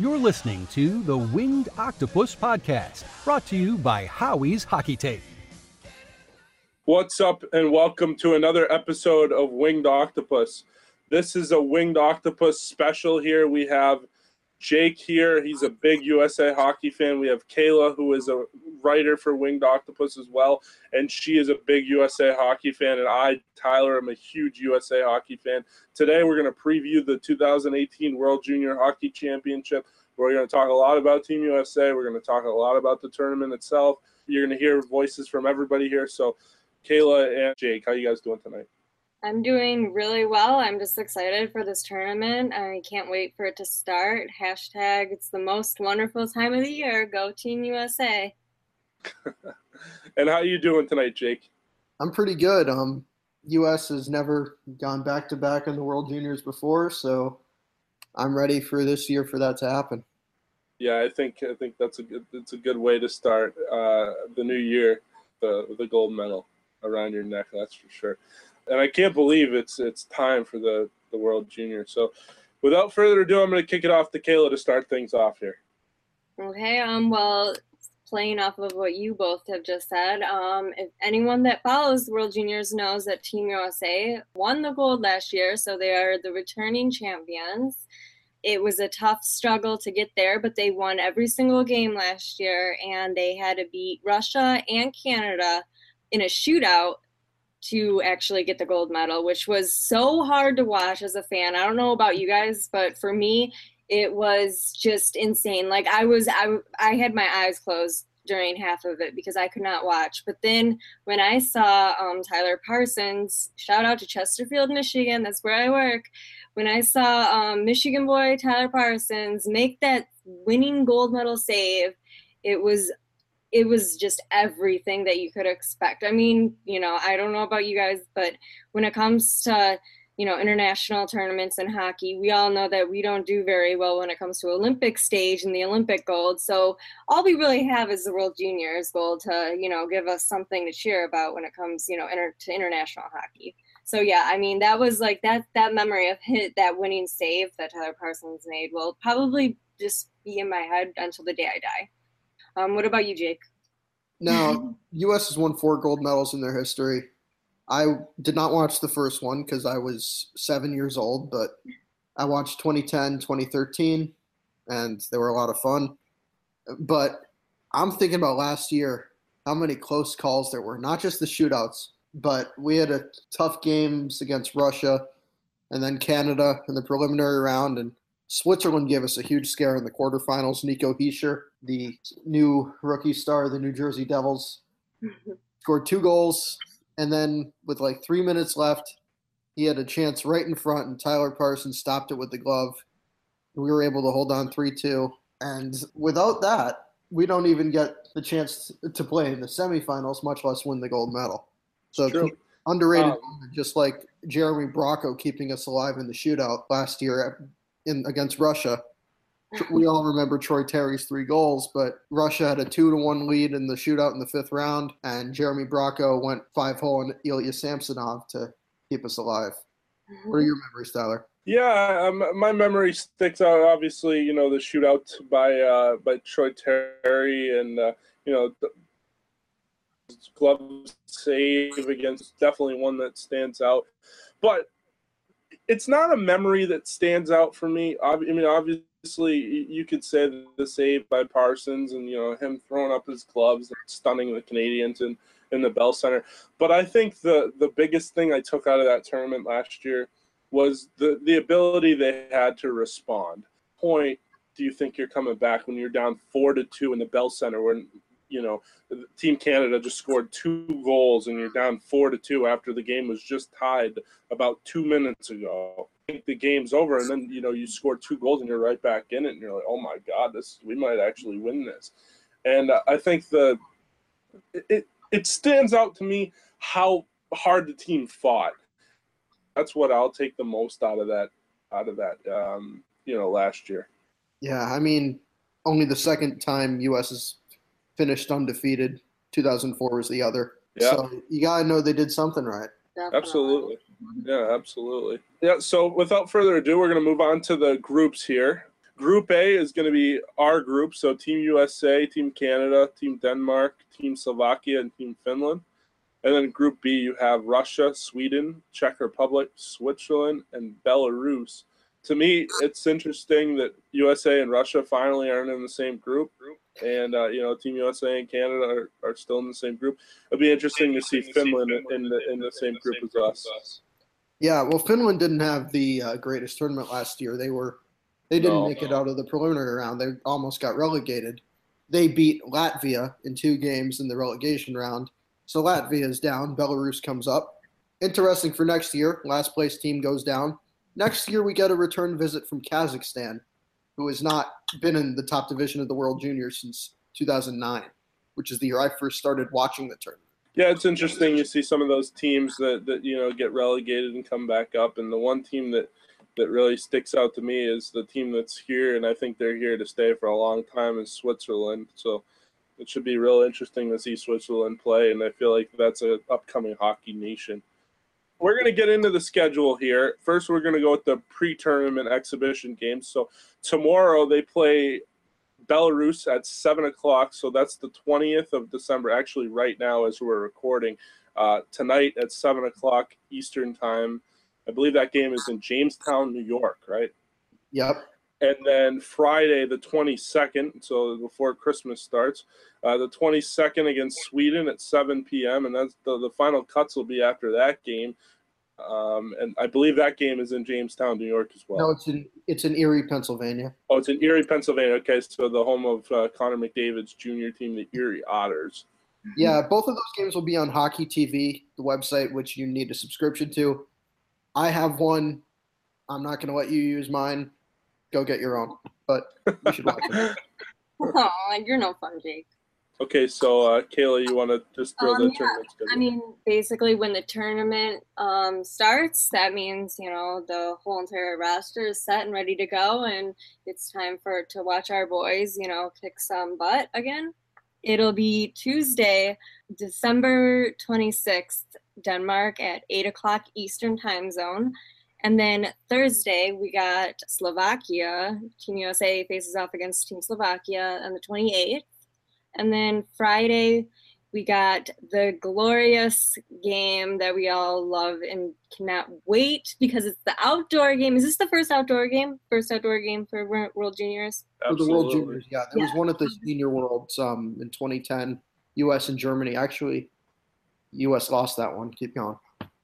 You're listening to the Winged Octopus Podcast, brought to you by Howie's Hockey Tape. What's up, and welcome to another episode of Winged Octopus. This is a Winged Octopus special here. We have Jake here. He's a big USA hockey fan. We have Kayla, who is a writer for Winged Octopus as well, and she is a big USA hockey fan. And I, Tyler, am a huge USA hockey fan. Today, we're going to preview the 2018 World Junior Hockey Championship. We're going to talk a lot about Team USA. We're going to talk a lot about the tournament itself. You're going to hear voices from everybody here. So, Kayla and Jake, how you guys doing tonight? I'm doing really well. I'm just excited for this tournament. I can't wait for it to start. Hashtag it's the most wonderful time of the year. Go Team USA. and how are you doing tonight, Jake? I'm pretty good. Um, U.S. has never gone back to back in the World Juniors before, so I'm ready for this year for that to happen. Yeah, I think I think that's a good it's a good way to start uh, the new year, the the gold medal around your neck. That's for sure and I can't believe it's it's time for the the World Junior. So, without further ado, I'm going to kick it off to Kayla to start things off here. Okay. Um. Well, playing off of what you both have just said, um, if anyone that follows the World Juniors knows that Team USA won the gold last year, so they are the returning champions. It was a tough struggle to get there, but they won every single game last year, and they had to beat Russia and Canada in a shootout to actually get the gold medal, which was so hard to watch as a fan. I don't know about you guys, but for me, it was just insane. Like I was, I, I had my eyes closed during half of it because I could not watch. But then when I saw um, Tyler Parsons, shout out to Chesterfield, Michigan, that's where I work. When I saw um, Michigan boy Tyler Parsons make that winning gold medal save, it was it was just everything that you could expect. I mean, you know, I don't know about you guys, but when it comes to, you know, international tournaments in hockey, we all know that we don't do very well when it comes to Olympic stage and the Olympic gold. So all we really have is the World Juniors gold to, you know, give us something to cheer about when it comes, you know, inter- to international hockey. So yeah, I mean, that was like that that memory of hit that winning save that Tyler Parsons made will probably just be in my head until the day I die. Um, what about you, Jake? Now, U.S. has won four gold medals in their history. I did not watch the first one because I was seven years old, but I watched 2010, 2013, and they were a lot of fun. But I'm thinking about last year, how many close calls there were, not just the shootouts, but we had a tough games against Russia and then Canada in the preliminary round, and Switzerland gave us a huge scare in the quarterfinals. Nico Hischier, the new rookie star of the New Jersey Devils, scored two goals, and then with like three minutes left, he had a chance right in front, and Tyler Parsons stopped it with the glove. We were able to hold on 3 2. And without that, we don't even get the chance to play in the semifinals, much less win the gold medal. So underrated, um, just like Jeremy Bracco keeping us alive in the shootout last year in against Russia. We all remember Troy Terry's three goals, but Russia had a two to one lead in the shootout in the fifth round, and Jeremy Bracco went five hole on Ilya Samsonov to keep us alive. What are your memories, Tyler? Yeah, um, my memory sticks out. Obviously, you know the shootout by uh, by Troy Terry, and uh, you know the glove save against definitely one that stands out. But it's not a memory that stands out for me. I mean, obviously, you could say the save by Parsons and you know him throwing up his gloves, and stunning the Canadians in in the Bell Center. But I think the the biggest thing I took out of that tournament last year was the the ability they had to respond. Point do you think you're coming back when you're down four to two in the Bell Center when you know, Team Canada just scored two goals and you're down four to two after the game was just tied about two minutes ago. I think the game's over, and then you know you score two goals and you're right back in it, and you're like, oh my god, this we might actually win this. And uh, I think the it it stands out to me how hard the team fought. That's what I'll take the most out of that out of that um, you know last year. Yeah, I mean, only the second time U.S. has finished undefeated. 2004 was the other. Yeah. So you gotta know they did something right. Definitely. Absolutely. Yeah, absolutely. Yeah. So without further ado, we're gonna move on to the groups here. Group A is going to be our group, so Team USA, Team Canada, Team Denmark, Team Slovakia, and Team Finland. And then Group B, you have Russia, Sweden, Czech Republic, Switzerland, and Belarus. To me, it's interesting that USA and Russia finally aren't in the same group, and uh, you know, Team USA and Canada are, are still in the same group. It'll be interesting to see Finland in the in the same group as us. Yeah, well, Finland didn't have the uh, greatest tournament last year. They were they didn't No, make it out of the preliminary round. They almost got relegated. They beat Latvia in two games in the relegation round. So Latvia is down. Belarus comes up. Interesting for next year. Last place team goes down. Next year, we get a return visit from Kazakhstan, who has not been in the top division of the World Juniors since 2009, which is the year I first started watching the tournament. Yeah, it's interesting. You see some of those teams that, that you know get relegated and come back up, and the one team that that really sticks out to me is the team that's here, and I think they're here to stay for a long time is Switzerland. So it should be real interesting to see Switzerland play, and I feel like that's an upcoming hockey nation. We're going to get into the schedule here. First, we're going to go with the pre-tournament exhibition games. So tomorrow they play Belarus at seven o'clock. So that's the twentieth of December. Actually, right now as we're recording, uh, tonight at seven o'clock Eastern time. I believe that game is in Jamestown, New York, right? Yep. And then Friday the twenty second, so before Christmas starts, uh, the twenty second against Sweden at seven p.m. And that's the the final cuts will be after that game. Um, and I believe that game is in Jamestown, New York as well. No, it's in it's in Erie, Pennsylvania. Oh, it's in Erie, Pennsylvania. Okay, so the home of uh, Connor McDavid's junior team, the Erie Otters. Yeah, both of those games will be on Hockey TV, the website which you need a subscription to. I have one. I'm not going to let you use mine. Go get your own, but you should watch it. Oh, you're no fun, Jake. Okay, so uh, Kayla, you want to just throw Um, the yeah, tournament schedule? I mean, basically, when the tournament um, starts, that means you know the whole entire roster is set and ready to go, and it's time for to watch our boys, you know, kick some butt again. It'll be Tuesday, December twenty sixth, Denmark at eight o'clock Eastern Time Zone, and then Thursday we got Slovakia. Team USA faces off against Team Slovakia on the twenty eighth, and then Friday we got the glorious game that we all love and cannot wait because it's the outdoor game. Is this the first outdoor game? First outdoor game for World Juniors? For the World Juniors, yeah, there was one at the Senior Worlds um, in 2010. U.S. and Germany. Actually, U.S. lost that one. Keep going.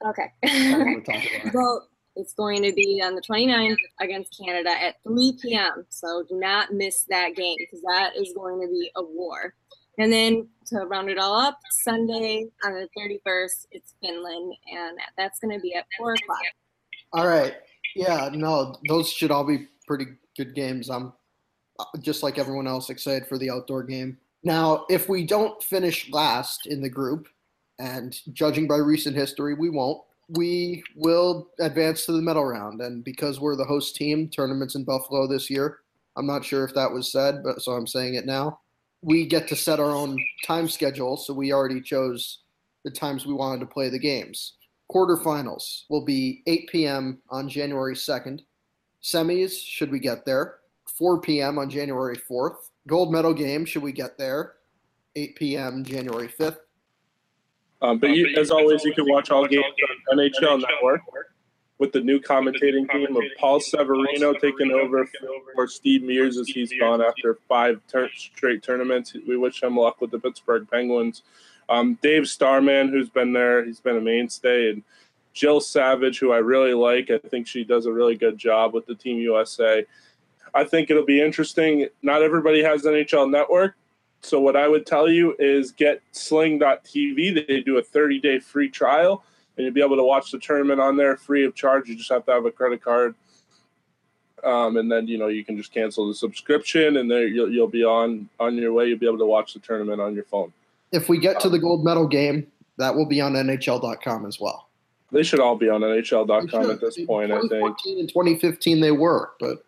Okay. I don't want to talk about it. well, it's going to be on the 29th against Canada at 3 p.m. So do not miss that game because that is going to be a war. And then to round it all up, Sunday on the 31st, it's Finland, and that's going to be at 4 o'clock. All right. Yeah, no, those should all be pretty good games. I'm uh, just like everyone else excited for the outdoor game. Now, if we don't finish last in the group, and judging by recent history, we won't, we will advance to the medal round. And because we're the host team, tournaments in Buffalo this year, I'm not sure if that was said, but so I'm saying it now. We get to set our own time schedule, so we already chose the times we wanted to play the games quarterfinals will be 8 p.m. on January 2nd. Semis, should we get there, 4 p.m. on January 4th. Gold medal game, should we get there, 8 p.m. January 5th. Um, but you, as always, you can watch all games on NHL Network with the new commentating team of Paul Severino taking over for Steve Mears as he's gone after five tur- straight tournaments. We wish him luck with the Pittsburgh Penguins. Um, Dave Starman, who's been there, he's been a mainstay, and Jill Savage, who I really like. I think she does a really good job with the Team USA. I think it'll be interesting. Not everybody has NHL Network. So what I would tell you is get sling.tv. They do a 30-day free trial and you'll be able to watch the tournament on there free of charge. You just have to have a credit card. Um, and then you know you can just cancel the subscription, and there you'll, you'll be on on your way. You'll be able to watch the tournament on your phone. If we get to the gold medal game, that will be on NHL.com as well. They should all be on NHL.com at this should. point. I think. 2014 and 2015 they were, but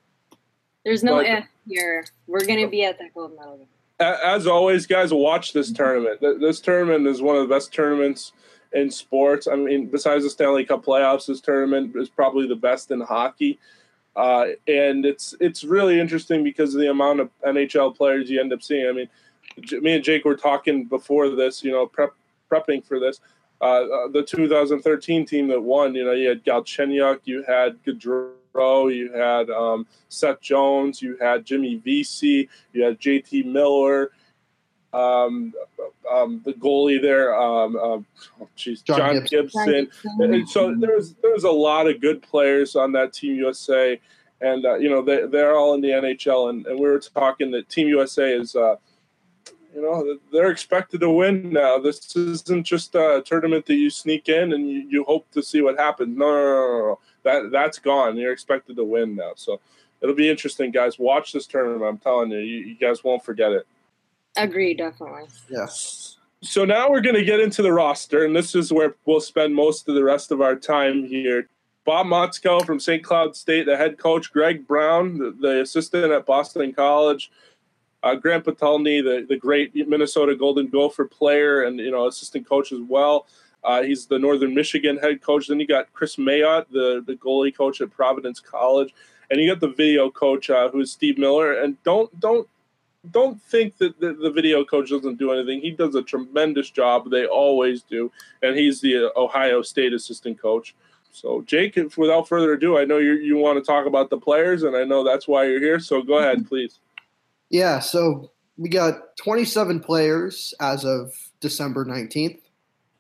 There's no But- F here. We're going to be at that gold medal game. As always, guys, watch this tournament. This tournament is one of the best tournaments in sports. I mean, besides the Stanley Cup playoffs, this tournament is probably the best in hockey. Uh, and it's it's really interesting because of the amount of NHL players you end up seeing. I mean, me and Jake were talking before this, you know, prep, prepping for this. Uh, uh the 2013 team that won, you know, you had Galchenyuk, you had Gaudreau, you had um, Seth Jones, you had Jimmy Vesey, you had JT Miller, um, um, the goalie there, um, um, oh, geez, John, John Gibson. Gibson. And so there's there's a lot of good players on that Team USA, and uh, you know they they're all in the NHL. And, and we were talking that Team USA is. Uh, you know they're expected to win now. This isn't just a tournament that you sneak in and you, you hope to see what happens. No, no, no, no, that that's gone. You're expected to win now. So it'll be interesting, guys. Watch this tournament. I'm telling you, you, you guys won't forget it. Agree, definitely. Yes. So now we're going to get into the roster, and this is where we'll spend most of the rest of our time here. Bob Motzko from St. Cloud State, the head coach, Greg Brown, the, the assistant at Boston College, uh, Grant Potulny, the, the great Minnesota Golden Gopher player and you know assistant coach as well. Uh, he's the Northern Michigan head coach. Then you got Chris Mayotte, the, the goalie coach at Providence College, and you got the video coach uh, who's Steve Miller. And don't don't don't think that the, the, video coach doesn't do anything. He does a tremendous job. They always do, and he's the Ohio State assistant coach. So, Jake, without further ado, I know you you want to talk about the players, and I know that's why you're here. So, go ahead, please. Yeah. So we got 27 players as of December 19th.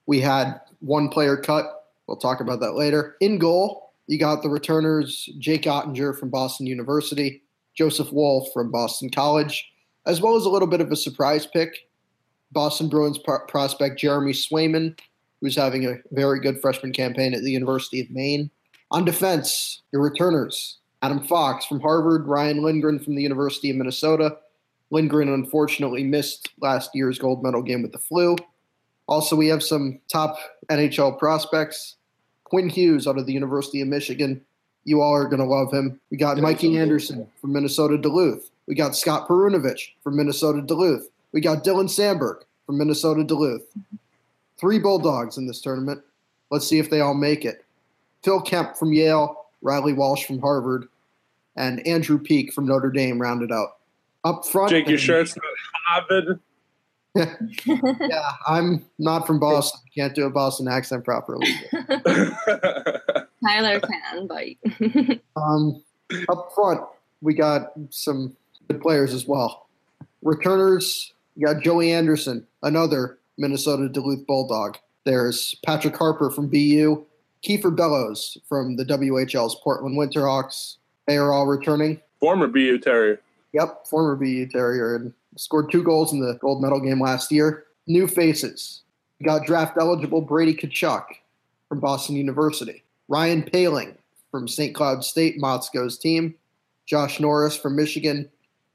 We had one player cut. We'll talk about that later. In goal, you got the returners Jake Oettinger from Boston University, Joseph Woll from Boston College, as well as a little bit of a surprise pick. Boston Bruins pro- prospect Jeremy Swayman, who's having a very good freshman campaign at the University of Maine. On defense, your returners Adam Fox from Harvard, Ryan Lindgren from the University of Minnesota. Lindgren unfortunately missed last year's gold medal game with the flu. Also, we have some top NHL prospects. Quinn Hughes out of the University of Michigan. You all are going to love him. We got Mikey Anderson from Minnesota Duluth. We got Scott Perunovich from Minnesota Duluth. We got Dylan Samberg from Minnesota Duluth. Three Bulldogs in this tournament. Let's see if they all make it. Phil Kemp from Yale, Reilly Walsh from Harvard, and Andrew Peeke from Notre Dame rounded out. Up front. Jake, you sure it's not Harvard? Yeah, I'm not from Boston. Can't do a Boston accent properly. Tyler can, but. um, up front, we got some good players as well. Returners, you got Joey Anderson, another Minnesota Duluth Bulldog. There's Patrick Harper from BU, Kiefer Bellows from the WHL's Portland Winterhawks. They are all returning. Former BU Terrier. Yep, former BU Terrier, and scored two goals in the gold medal game last year. New faces. We got draft eligible Brady Tkachuk from Boston University. Ryan Poehling from St. Cloud State, Motzko's team. Josh Norris from Michigan.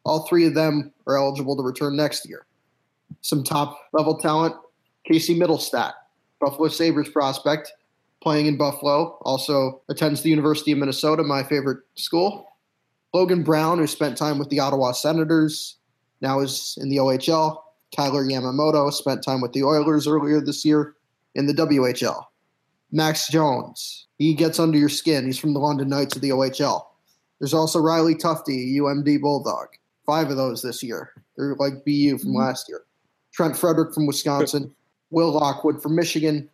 All three of them are eligible to return next year. Some top level talent Casey Mittelstadt, Buffalo Sabres prospect, playing in Buffalo, also attends the University of Minnesota, my favorite school. Logan Brown, who spent time with the Ottawa Senators, now is in the OHL. Tyler Yamamoto spent time with the Oilers earlier this year in the WHL. Max Jones, he gets under your skin. He's from the London Knights of the OHL. There's also Riley Tufte, UMD Bulldog. Five of those this year. They're like BU from mm-hmm. last year. Trent Frederick from Wisconsin. Will Lockwood from Michigan.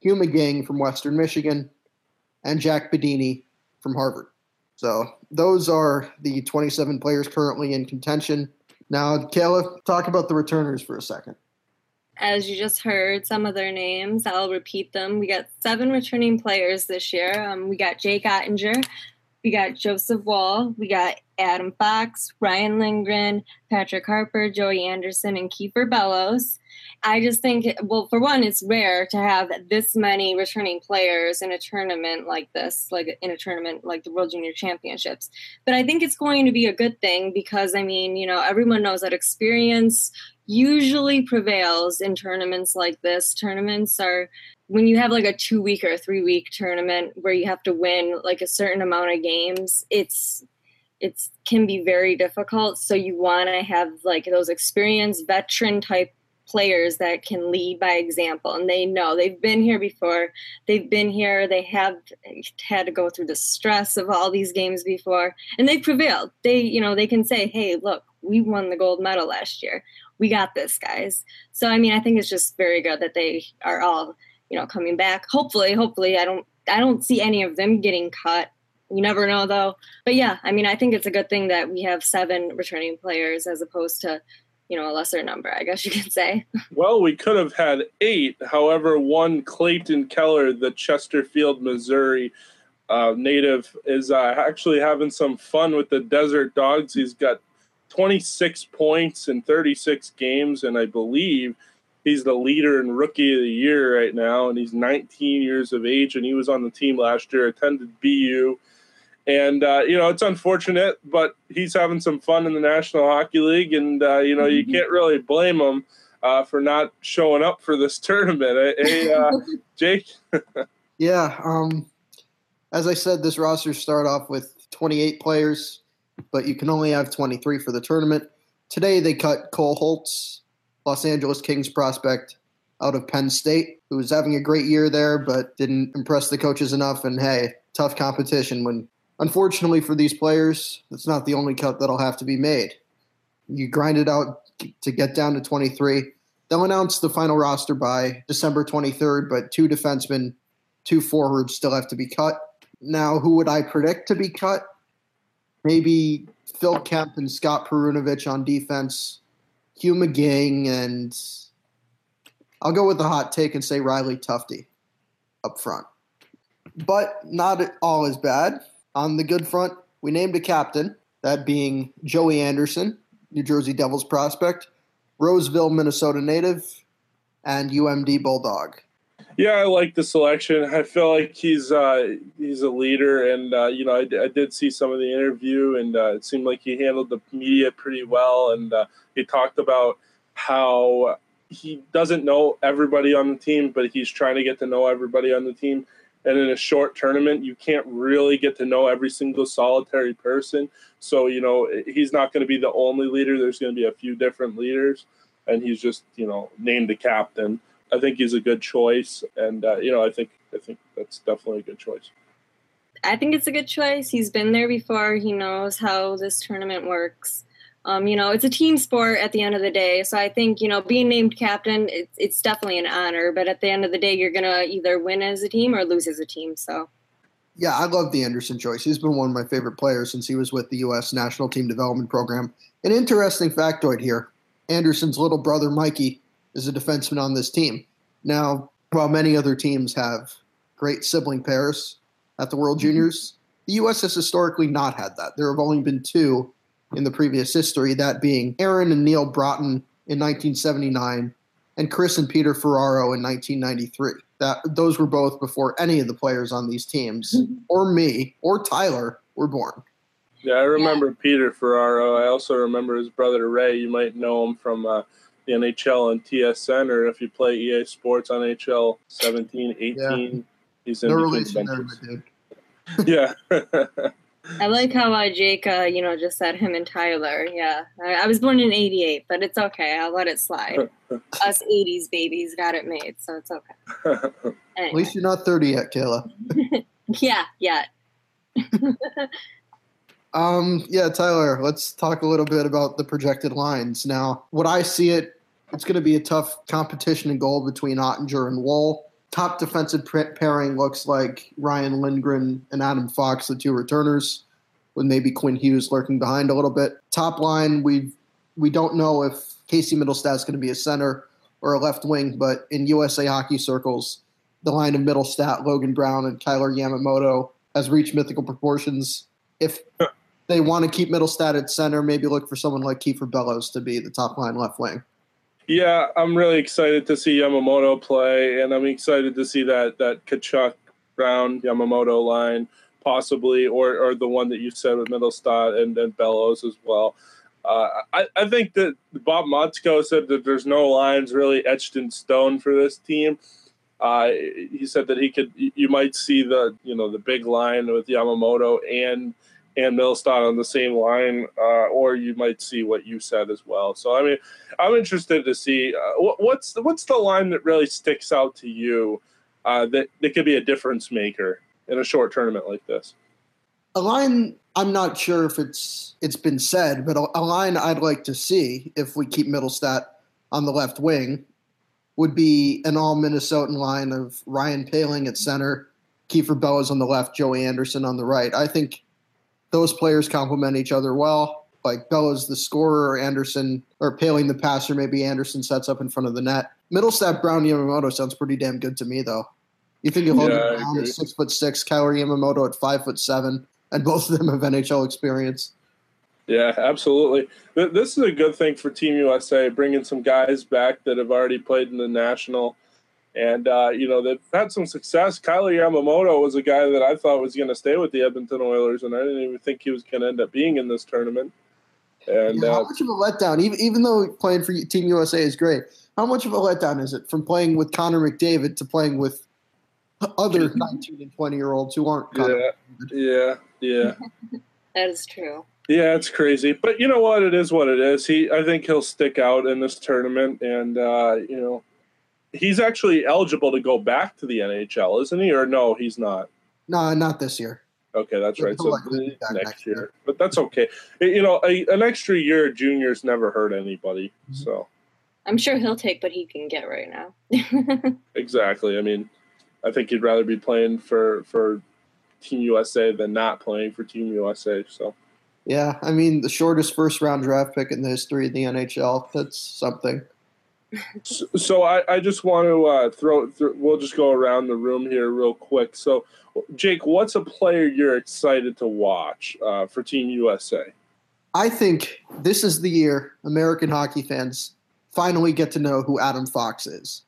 Hugh McGing from Western Michigan. And Jack Badini from Harvard. So those are the 27 players currently in contention. Now, Kayla, talk about the returners for a second. As you just heard some of their names, I'll repeat them. We got seven returning players this year. Um, we got Jake Oettinger, we got Joseph Woll, we got Adam Fox, Ryan Lindgren, Patrick Harper, Joey Anderson, and Kiefer Bellows. I just think, well, for one, it's rare to have this many returning players in a tournament like this, like in a tournament like the World Junior Championships. But I think it's going to be a good thing because, I mean, you know, everyone knows that experience usually prevails in tournaments like this. Tournaments are when you have like a two week or three week tournament where you have to win like a certain amount of games, it's it's can be very difficult. So you want to have like those experienced veteran type players that can lead by example and they know they've been here before they've been here they have had to go through the stress of all these games before and they've prevailed. They you know they can say hey look we won the gold medal last year. We got this guys. So i mean i think it's just very good that they are all you know coming back. Hopefully hopefully i don't i don't see any of them getting cut you never know though. But yeah i mean i think it's a good thing that we have seven returning players as opposed to you know a lesser number i guess you could say. Well we could have had eight however one clayton keller the chesterfield missouri uh, native is uh, actually having some fun with the desert dogs. He's got 26 points in 36 games and i believe he's the leader in rookie of the year right now and he's 19 years of age and he was on the team last year attended bu and uh, you know it's unfortunate, but he's having some fun in the National Hockey League, and uh, you know you mm-hmm. can't really blame him uh, for not showing up for this tournament. Hey, uh, Jake. yeah, um, as I said, this roster start off with 28 players, but you can only have 23 for the tournament. Today they cut Cole Hults, Los Angeles Kings prospect, out of Penn State, who was having a great year there, but didn't impress the coaches enough. And hey, tough competition when Unfortunately for these players, it's not the only cut that'll have to be made. You grind it out to get down to 23. They'll announce the final roster by December 23rd, but two defensemen, two forwards still have to be cut. Now, who would I predict to be cut? Maybe Phil Kemp and Scott Perunovich on defense, Hugh McGing, and I'll go with the hot take and say Riley Tufte up front. But not all as bad on the good front, we named a captain, that being Joey Anderson, New Jersey Devils prospect, Roseville, Minnesota native, and UMD Bulldog. Yeah, I like the selection. I feel like he's uh, he's a leader, and uh, you know, I, I, did see some of the interview, and uh, it seemed like he handled the media pretty well, and uh, he talked about how he doesn't know everybody on the team, but he's trying to get to know everybody on the team and in a short tournament you can't really get to know every single solitary person. So you know he's not going to be the only leader. There's going to be a few different leaders. And he's just you know named the captain. I think he's a good choice. And uh, you know i think i think that's definitely a good choice. I think it's a good choice. He's been there before. He knows how this tournament works um, you know, it's a team sport at the end of the day. So I think, you know, being named captain, it's, it's definitely an honor. But at the end of the day, you're going to either win as a team or lose as a team. So. Yeah, I love the Anderson choice. He's been one of my favorite players since he was with the U.S. National Team Development Program. An interesting factoid here Anderson's little brother, Mikey, is a defenseman on this team. Now, while many other teams have great sibling pairs at the World mm-hmm. Juniors, the U.S. has historically not had that. There have only been two in the previous history, that being Aaron and Neal Broten in 1979 and Chris and Peter Ferraro in 1993. That those were both before any of the players on these teams mm-hmm. or me or Tyler were born. Yeah, I remember yeah. Peter Ferraro. I also remember his brother Ray. You might know him from uh, the NHL and TSN, or if you play EA Sports on NHL 17, 18. Yeah. He's in no between Yeah. I like how uh, Jake, uh, you know, just said him and Tyler. Yeah, I, I was born in '88, but it's okay. I'll let it slide. Us '80s babies got it made, so it's okay. Anyway. At least you're not 30 yet, Kayla. yeah, yet. um, yeah, Tyler. Let's talk a little bit about the projected lines. Now, what I see it, it's going to be a tough competition in goal between Oettinger and Woll top defensive pairing looks like Ryan Lindgren and Adam Fox, the two returners, with maybe Quinn Hughes lurking behind a little bit. Top line, we we don't know if Casey Mittelstadt is going to be a center or a left wing, but in USA hockey circles, the line of Mittelstadt, Logan Brown, and Kailer Yamamoto has reached mythical proportions. If they want to keep Mittelstadt at center, maybe look for someone like Kiefer Bellows to be the top line left wing. Yeah, I'm really excited to see Yamamoto play, and I'm excited to see that that Tkachuk Brown Yamamoto line possibly, or or the one that you said with Mittelstadt and, and Bellows as well. Uh, I, I think that Bob Motzko said that there's no lines really etched in stone for this team. Uh, he said that he could, you might see the, you know, the big line with Yamamoto and and Mittelstadt on the same line, uh, or you might see what you said as well. So I mean, I'm interested to see uh, what, what's the, what's the line that really sticks out to you uh, that that could be a difference maker in a short tournament like this. A line I'm not sure if it's it's been said, but a, a line I'd like to see if we keep Mittelstadt on the left wing would be an all Minnesotan line of Ryan Poehling at center, Kiefer Bellows on the left, Joey Anderson on the right. I think those players complement each other well. Like Bellows the scorer, Anderson or Poehling the passer, maybe Anderson sets up in front of the net. Mittelstadt Brown Yamamoto sounds pretty damn good to me though. You think of Logan Yeah, Brown at six foot six, Kailer Yamamoto at five foot seven, and both of them have NHL experience. Yeah, absolutely. This is a good thing for Team USA, bringing some guys back that have already played in the national, and uh, you know they've had some success. Kailer Yamamoto was a guy that I thought was going to stay with the Edmonton Oilers, and I didn't even think he was going to end up being in this tournament. And Yeah, how uh, much of a letdown, even even though playing for Team USA is great, how much of a letdown is it from playing with Connor McDavid to playing with other 19 and 20 year olds who aren't Connor? yeah, yeah, yeah. That is true. Yeah, it's crazy, but you know what? It is what it is. He, I think he'll stick out in this tournament, and uh, you know, he's actually eligible to go back to the NHL, isn't he? Or no, he's not. No, not this year. Okay, that's right. So He'll likely be back next, next year. year. but that's okay. You know, a, an extra year at juniors never hurt anybody. Mm-hmm. So I'm sure he'll take what he can get right now. exactly. I mean, I think he'd rather be playing for for Team USA than not playing for Team USA. So. Yeah, I mean the shortest first round draft pick in the history of the NHL. That's something. So, I, I just want to uh, throw, th- We'll just go around the room here real quick. So, Jake, what's a player you're excited to watch uh, for Team USA? I think this is the year American hockey fans finally get to know who Adam Fox is.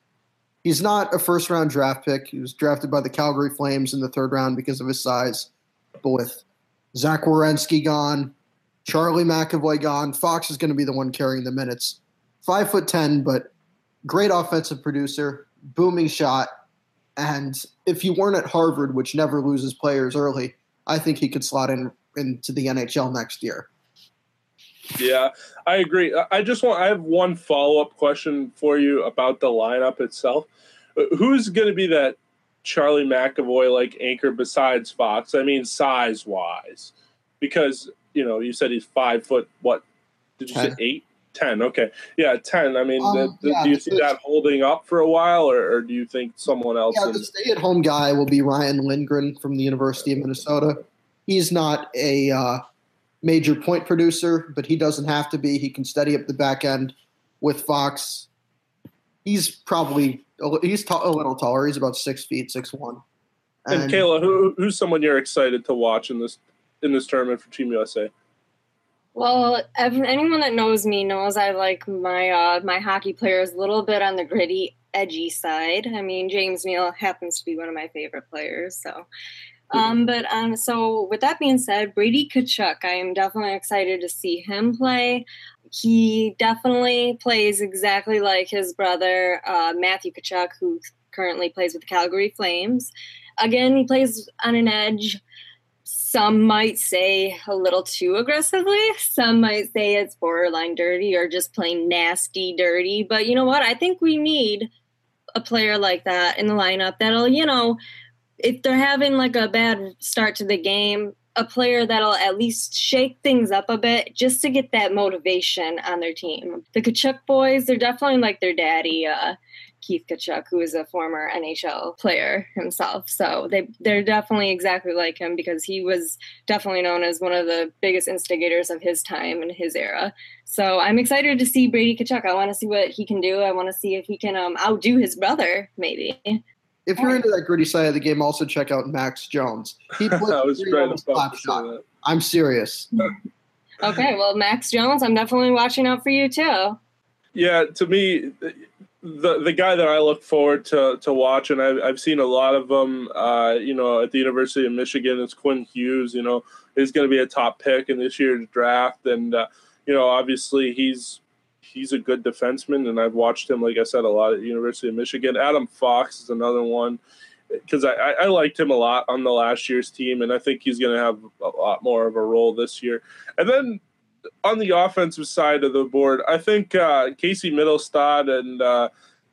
He's not a first round draft pick. He was drafted by the Calgary Flames in the third round because of his size. But with Zach Werenski gone, Charlie McAvoy gone, Fox is going to be the one carrying the minutes. Five foot ten, but great offensive producer, booming shot. And if you weren't at Harvard, which never loses players early, I think he could slot in into the NHL next year. Yeah, I agree. I- just want. I have one follow up question for you about the lineup itself. Who's going to be that Charlie McAvoy like anchor besides Fox? I mean, size wise, because you know you said he's five foot. What did you Ten. say? Eight, ten. Okay, yeah, ten. I mean, Um, the- the- yeah, do you see that holding up for a while, or, or do you think someone else? Yeah, in- the stay-at-home guy will be Ryan Lindgren from the University of Minnesota. He's not a uh, major point producer, but he doesn't have to be. He can steady up the back end with Fox. He's probably a he's ta- a little taller. He's about six feet, six one. and Kayla, who, who's someone you're excited to watch in this in this tournament for Team USA? Well, anyone that knows me knows I like my uh, my hockey players a little bit on the gritty, edgy side. I mean, James Neal happens to be one of my favorite players. So, um, but um, so with that being said, Brady Tkachuk, I am definitely excited to see him play. He definitely plays exactly like his brother uh, Matthew Tkachuk, who currently plays with the Calgary Flames. Again, he plays on an edge some might say a little too aggressively. Some might say it's borderline dirty or just plain nasty dirty. But you know what? I think we need a player like that in the lineup that'll, you know, if they're having like a bad start to the game, a player that'll at least shake things up a bit just to get that motivation on their team. The Tkachuk boys, they're definitely like their daddy, uh, Keith Tkachuk, who is a former NHL player himself. So they they're definitely exactly like him because he was definitely known as one of the biggest instigators of his time and his era. So I'm excited to see Brady Tkachuk. I want to see what he can do. I want to see if he can um, outdo his brother, maybe. if you're into that gritty side of the game, also check out Max Jones. He I was plays trying to slap to shot. that. I'm serious. Okay, well, Max Jones, I'm definitely watching out for you too. Yeah, to me, the the guy that I look forward to to watch, and I've, I've seen a lot of them. Uh, you know, at the University of Michigan, is Quinn Hughes. You know, is going to be a top pick in this year's draft, and uh, you know, obviously he's he's a good defenseman, and I've watched him, like I said, a lot at the University of Michigan. Adam Fox is another one. because I, I liked him a lot on the last year's team, and I think he's going to have a lot more of a role this year. And then on the offensive side of the board, I think uh, Casey Mittelstadt and, uh,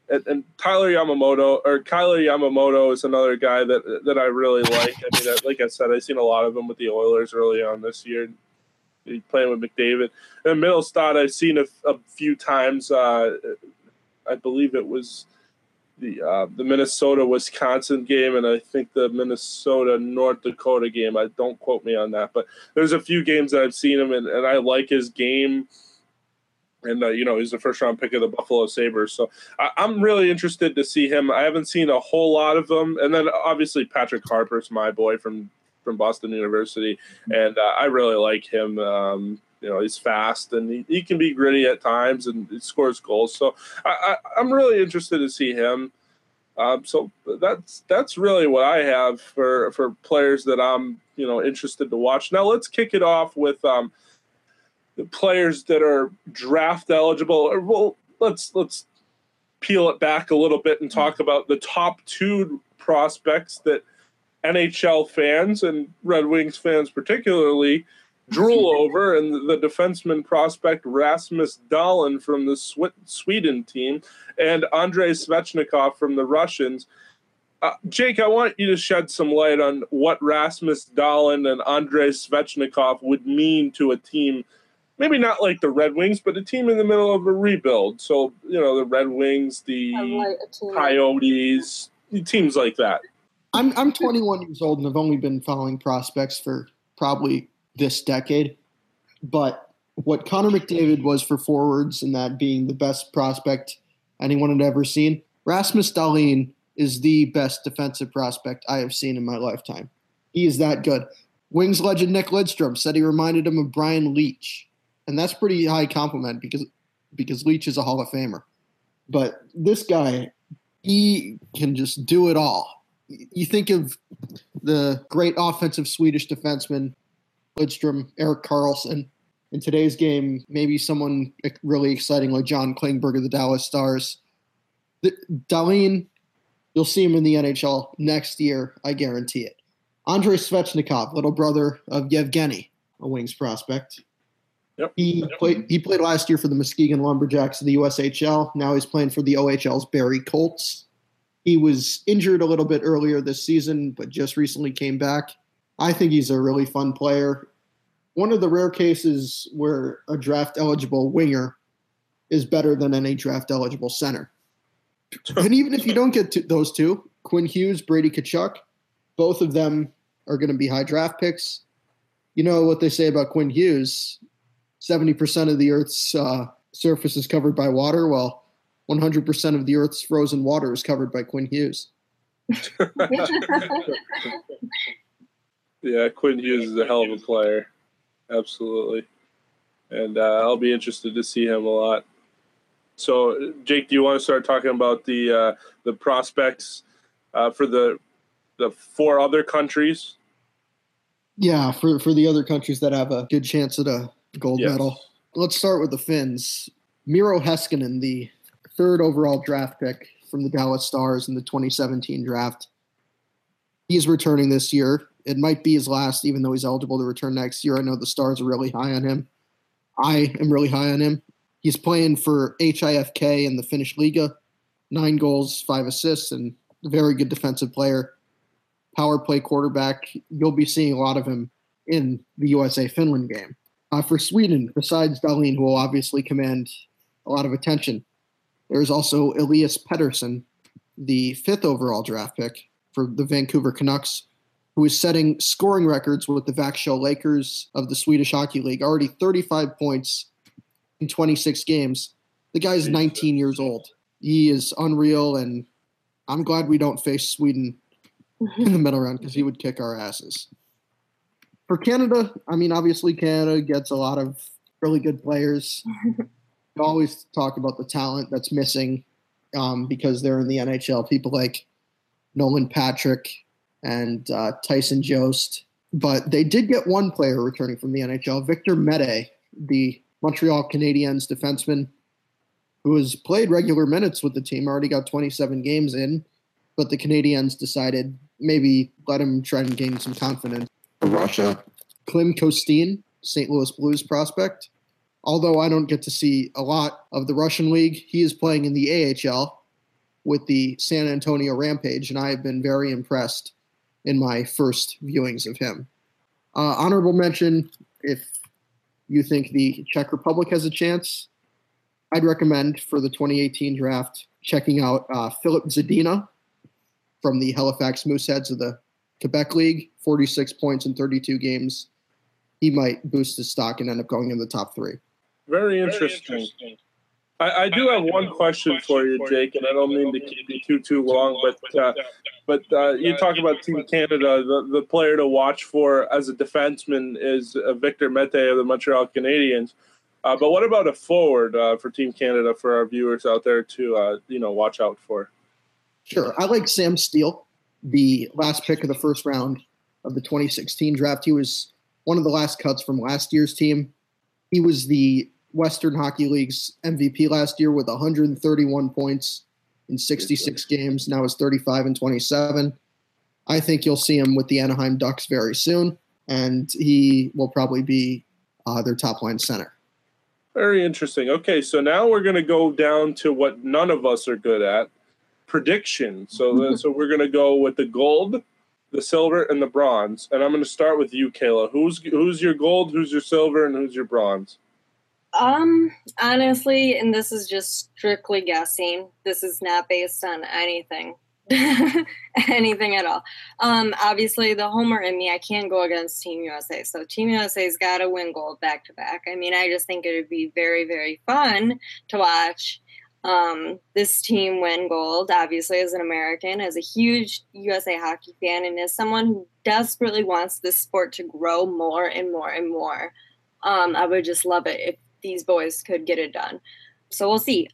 and, and Tyler Yamamoto or Kailer Yamamoto is another guy that that I really like. I mean, like I said, I've seen a lot of him with the Oilers early on this year. Playing with McDavid and Mittelstadt. I've seen a, a few times. Uh, I believe it was the uh, the Minnesota Wisconsin game, and I think the Minnesota North Dakota game. I don't quote me on that, but there's a few games that I've seen him, and, and I like his game. And uh, you know he's the first round pick of the Buffalo Sabres, so I, am really interested to see him. I haven't seen a whole lot of them, and then obviously Patrick Harper's my boy from from Boston University, and uh, I really like him. Um, you know he's fast and he, he can be gritty at times and he scores goals. So I, I, am really interested to see him. Um, so that's that's really what I have for for players that I'm you know interested to watch. Now let's kick it off with um, the players that are draft eligible. Or, well, let's let's peel it back a little bit and talk about the top two prospects that NHL fans and Red Wings fans particularly drool over, and the defenseman prospect Rasmus Dahlin from the Sw- Sweden team, and Andrei Svechnikov from the Russians. Uh, Jake, I want you to shed some light on what Rasmus Dahlin and Andrei Svechnikov would mean to a team, maybe not like the Red Wings, but a team in the middle of a rebuild. So, you know, the Red Wings, the Coyotes, teams like that. I'm I'm 21 years old and I've only been following prospects for probably this decade. But what Connor McDavid was for forwards and that being the best prospect anyone had ever seen, Rasmus Dahlin is the best defensive prospect I have seen in my lifetime. He is that good. Wings legend Nick Lidstrom said he reminded him of Brian Leetch. And that's pretty high compliment because because Leetch is a Hall of Famer. But this guy, he can just do it all. You think of the great offensive Swedish defenseman Lidstrom, Erik Karlsson. In today's game, maybe someone really exciting like John Klingberg of the Dallas Stars. The, Dahlin, you'll see him in the NHL next year. I guarantee it. Andrei Svechnikov, little brother of Yevgeny, a Wings prospect. Yep. He yep. played. He played last year for the Muskegon Lumberjacks of the USHL. Now he's playing for the OHL's Barrie Colts. He was injured a little bit earlier this season, but just recently came back. I think he's a really fun player. One of the rare cases where a draft eligible winger is better than any draft eligible center. and even if you don't get to those two, Quinn Hughes, Brady Tkachuk, both of them are going to be high draft picks. You know what they say about Quinn Hughes 70% of the Earth's uh, surface is covered by water, while 100% of the Earth's frozen water is covered by Quinn Hughes. Yeah, Quinn Hughes is a hell of a player. Absolutely. And uh, I'll be interested to see him a lot. So, Jake, do you want to start talking about the uh, the prospects uh, for the the four other countries? Yeah, for for the other countries that have a good chance at a gold yes. medal. Let's start with the Finns. Miro Heiskanen, the third overall draft pick from the Dallas Stars in the 2017 draft. He's returning this year. It might be his last, even though he's eligible to return next year. I know the Stars are really high on him. I am really high on him. He's playing for HIFK in the Finnish Liiga. Nine goals, five assists, and a very good defensive player. Power play quarterback. You'll be seeing a lot of him in the USA Finland game. Uh, for Sweden, besides Dahlin, who will obviously command a lot of attention, there's also Elias Pettersson, the fifth overall draft pick for the Vancouver Canucks, who is setting scoring records with the Växjö Lakers of the Swedish Hockey League, already 35 points in 26 games. The guy is 19 years old. He is unreal, and I'm glad we don't face Sweden in the middle round because he would kick our asses. For Canada, I mean, obviously, Canada gets a lot of really good players. we always talk about the talent that's missing um, because they're in the NHL. People like Nolan Patrick, and uh, Tyson Jost. But they did get one player returning from the NHL, Victor Mete, the Montreal Canadiens defenseman, who has played regular minutes with the team, already got 27 games in, but the Canadiens decided maybe let him try and gain some confidence. Russia, Klim Kostin, St. Louis Blues prospect. Although I don't get to see a lot of the Russian league, he is playing in the AHL with the San Antonio Rampage, and I have been very impressed in my first viewings of him. Uh, honorable mention if you think the Czech Republic has a chance, I'd recommend for the 2018 draft checking out uh, Filip Zadina from the Halifax Mooseheads of the Quebec League, 46 points in 32 games. He might boost his stock and end up going in the top three. Very interesting. Very interesting. I, I, do have one question for you, Jake, and I don't mean to keep you too too long, but uh, but uh, you talk about Team Canada. The, the player to watch for as a defenseman is uh, Victor Mete of the Montreal Canadiens. Uh, but what about a forward uh, for Team Canada for our viewers out there to uh, you know watch out for? Sure, I like Sam Steel, the last pick of the first round of the 2016 draft. He was one of the last cuts from last year's team. He was the Western Hockey League's MVP last year with 131 points in 66 games. Now is 35 and 27. I think you'll see him with the Anaheim Ducks very soon, and he will probably be uh, their top line center. Very interesting. Okay, so now we're going to go down to what none of us are good at prediction. So, so we're going to go with the gold, the silver, and the bronze. And I'm going to start with you, Kayla. Who's who's your gold? Who's your silver? And who's your bronze? Um, honestly, and this is just strictly guessing. This is not based on anything. anything at all. Um, obviously, the homer in me, I can't go against Team USA. So Team USA's got to win gold back to back. I mean, I just think it would be very, very fun to watch um, this team win gold. Obviously, as an American, as a huge USA hockey fan, and as someone who desperately wants this sport to grow more and more and more, um, I would just love it if these boys could get it done. So we'll see.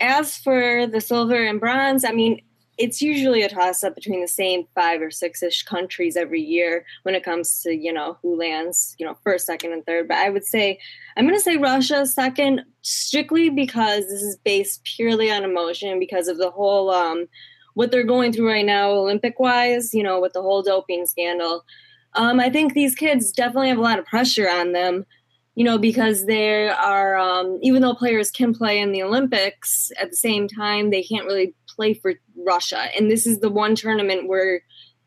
As for the silver and bronze, I mean, it's usually a toss up between the same five or six ish countries every year when it comes to, you know, who lands, you know, first, second, and third. But I would say, I'm going to say Russia second, strictly because this is based purely on emotion because of the whole, um, what they're going through right now, Olympic wise, you know, with the whole doping scandal. Um, I think these kids definitely have a lot of pressure on them you know, because they are, um, even though players can play in the Olympics, at the same time, they can't really play for Russia. And this is the one tournament where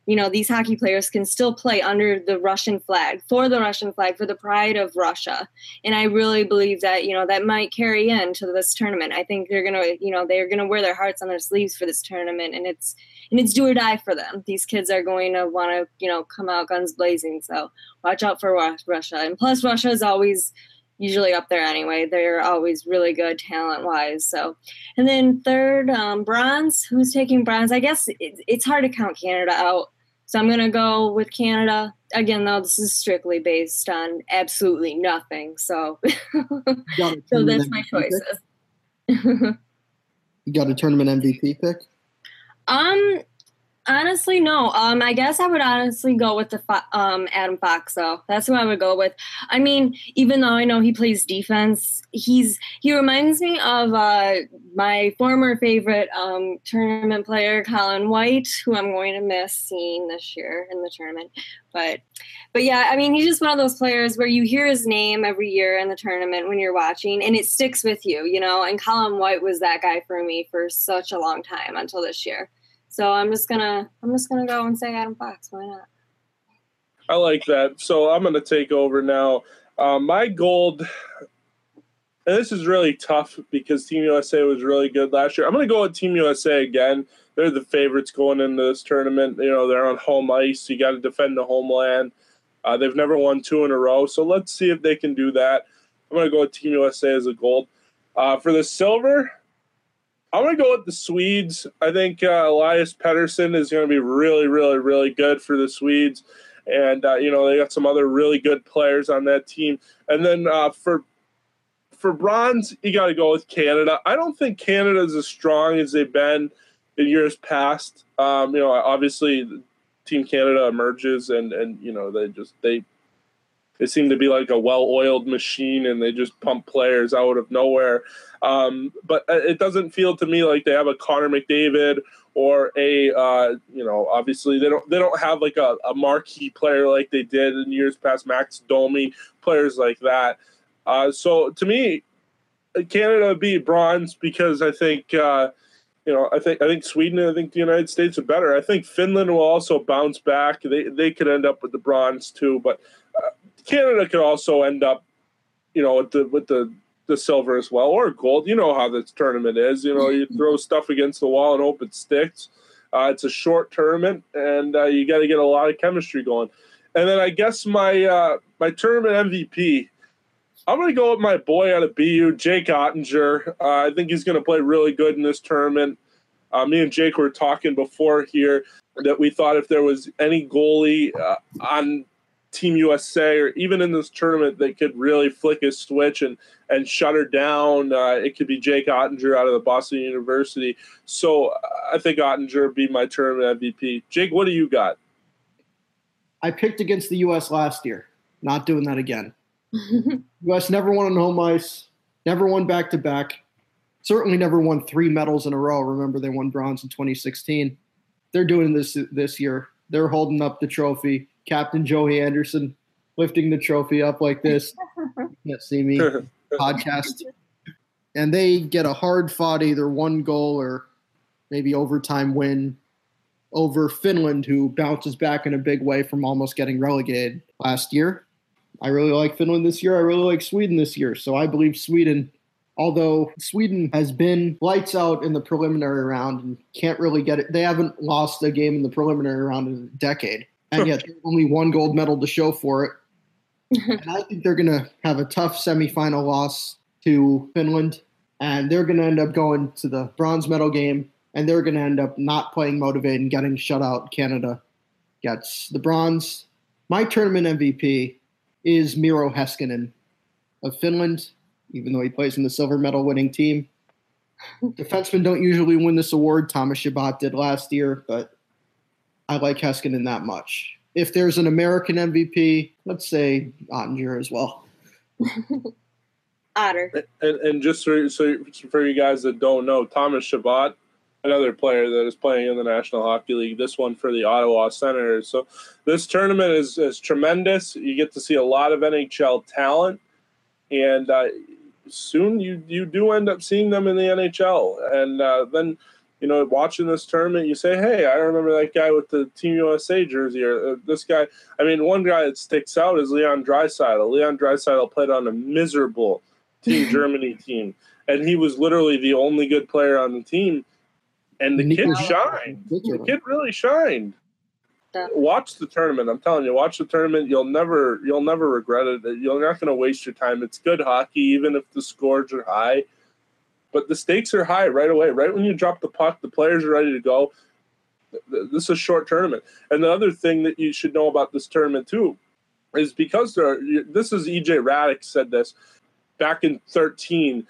you know these hockey players can still play under the russian flag for the russian flag for the pride of russia. And i really believe that you know that might carry into this tournament. I think they're gonna you know they're gonna wear their hearts on their sleeves for this tournament. And it's and it's do or die for them these kids are going to want to you know come out guns blazing so watch out for russia and plus russia is always usually up there anyway. They're always really good talent wise. So, and then third, um, bronze. Who's taking bronze? I guess it, it's hard to count Canada out. So I'm going to go with Canada. Again, though, this is strictly based on absolutely nothing. So, so that's my choices. you got a tournament MVP pick? Um, Honestly, no. Um, I guess I would honestly go with the um Adam Fox though. That's who I would go with. I mean, even though I know he plays defense, he's he reminds me of uh my former favorite um tournament player, Colin White, who I'm going to miss seeing this year in the tournament. But but yeah, I mean, he's just one of those players where you hear his name every year in the tournament when you're watching, and it sticks with you, you know. And Colin White was that guy for me for such a long time until this year. So I'm just gonna I'm just gonna go and say Adam Fox. Why not? I like that. So I'm gonna take over now. Um, my gold. And this is really tough because Team USA was really good last year. I'm to go with Team USA again. They're the favorites going into this tournament. You know, they're on home ice. You got to defend the homeland. Uh, they've never won two in a row. So let's see if they can do that. I'm to go with Team USA as a gold. Uh, for the silver, I'm going to go with the Swedes. I think uh, Elias Pettersson is going to be really, really, really good for the Swedes. And, uh, you know, they got some other really good players on that team. And then uh, for for bronze, you got to go with Canada. I don't think Canada is as strong as they've been in years past. Um, you know, obviously, Team Canada emerges, and and you know they just they they seem to be like a well-oiled machine, and they just pump players out of nowhere. Um, but uh, it doesn't feel to me like they have a Connor McDavid or a uh, you know obviously they don't they don't have like a, a marquee player like they did in years past Max Domi players like that. Uh, so to me, Canada beat bronze because I think uh, you know I think I think Sweden and I think the United States are better. I think Finland will also bounce back. They they could end up with the bronze too, but Canada could also end up you know with the with the the silver as well or gold. You know how this tournament is. You know you throw stuff against the wall and hope it sticks. Uh, it's a short tournament, and uh, you got to get a lot of chemistry going. And then I guess my uh, my tournament MVP I'm going to go with my boy out of BU, Jake Oettinger. Uh, I think he's going to play really good in this tournament. Uh, me and Jake were talking before here that we thought if there was any goalie uh, on Team USA or even in this tournament they could really flick a switch and and shut her down, uh, it could be Jake Oettinger out of the Boston University. So uh, I think Oettinger would be my tournament MVP. Jake, what do you got? I picked against the U.S. last year. Not doing that again. U.S. never won on home ice, never won back to back, certainly never won three medals in a row. Remember, they won bronze in 2016. They're doing this this year. They're holding up the trophy. Captain Joey Anderson lifting the trophy up like this. can't see me podcast. And they get a hard fought either one goal or maybe overtime win over Finland, who bounces back in a big way from almost getting relegated last year. I really like Finland this year. I really like Sweden this year. So I believe Sweden, although Sweden has been lights out in the preliminary round and can't really get it, they haven't lost a game in the preliminary round in a decade. And yet only one gold medal to show for it. and I think they're going to have a tough semifinal loss to Finland. And they're going to end up going to the bronze medal game. And they're going to end up not playing motivated and getting shut out. Canada gets the bronze. My tournament MVP is Miro Heiskanen of Finland, even though he plays in the silver medal winning team. Defensemen don't usually win this award. Thomas Chabot did last year, but I like Heiskanen that much. If there's an American MVP, let's say Oettinger as well. Otter. And, and just for, so for you guys that don't know, Thomas Chabot another player that is playing in the National Hockey League. This one for the Ottawa Senators. So this tournament is, is tremendous. You get to see a lot of NHL talent, and uh, soon you you do end up seeing them in the NHL. And uh, then you know, watching this tournament, you say, "Hey, I remember that guy with the Team USA jersey." Or uh, this guy. I mean, one guy that sticks out is Leon Draisaitl. Leon Draisaitl played on a miserable Team Germany team, and he was literally the only good player on the team and the kid shined. The kid really shined. Watch the tournament. I'm telling you, watch the tournament. You'll never, you'll never regret it. You're not going to waste your time. It's good hockey, even if the scores are high. But the stakes are high right away. Right when you drop the puck, the players are ready to go. This is a short tournament. And the other thing that you should know about this tournament too is because there. Are, this is EJ Hradek said this back in 13.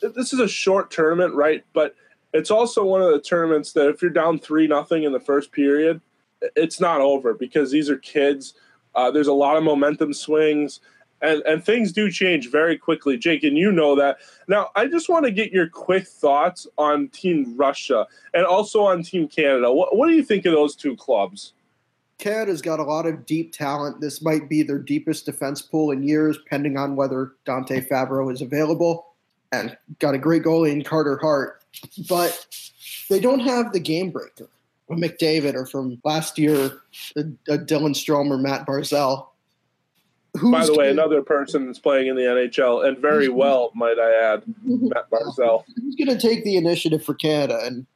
This is a short tournament, right? But it's also one of the tournaments that if you're down three nothing in the first period, it's not over because these are kids. Uh, there's a lot of momentum swings, and and things do change very quickly. Jake, and you know that. Now, I just want to get your quick thoughts on Team Russia and also on Team Canada. What what do you think of those two clubs? Canada's got a lot of deep talent. This might be their deepest defense pool in years, depending on whether Dante Fabbro is available. And got a great goalie in Carter Hart but they don't have the game breaker. McDavid or from last year, a, a Dylan Strome or Matt Barzal. Who's By the way, gonna, another person that's playing in the NHL and very well, might I add, Matt Barzal. Who's going to take the initiative for Canada? And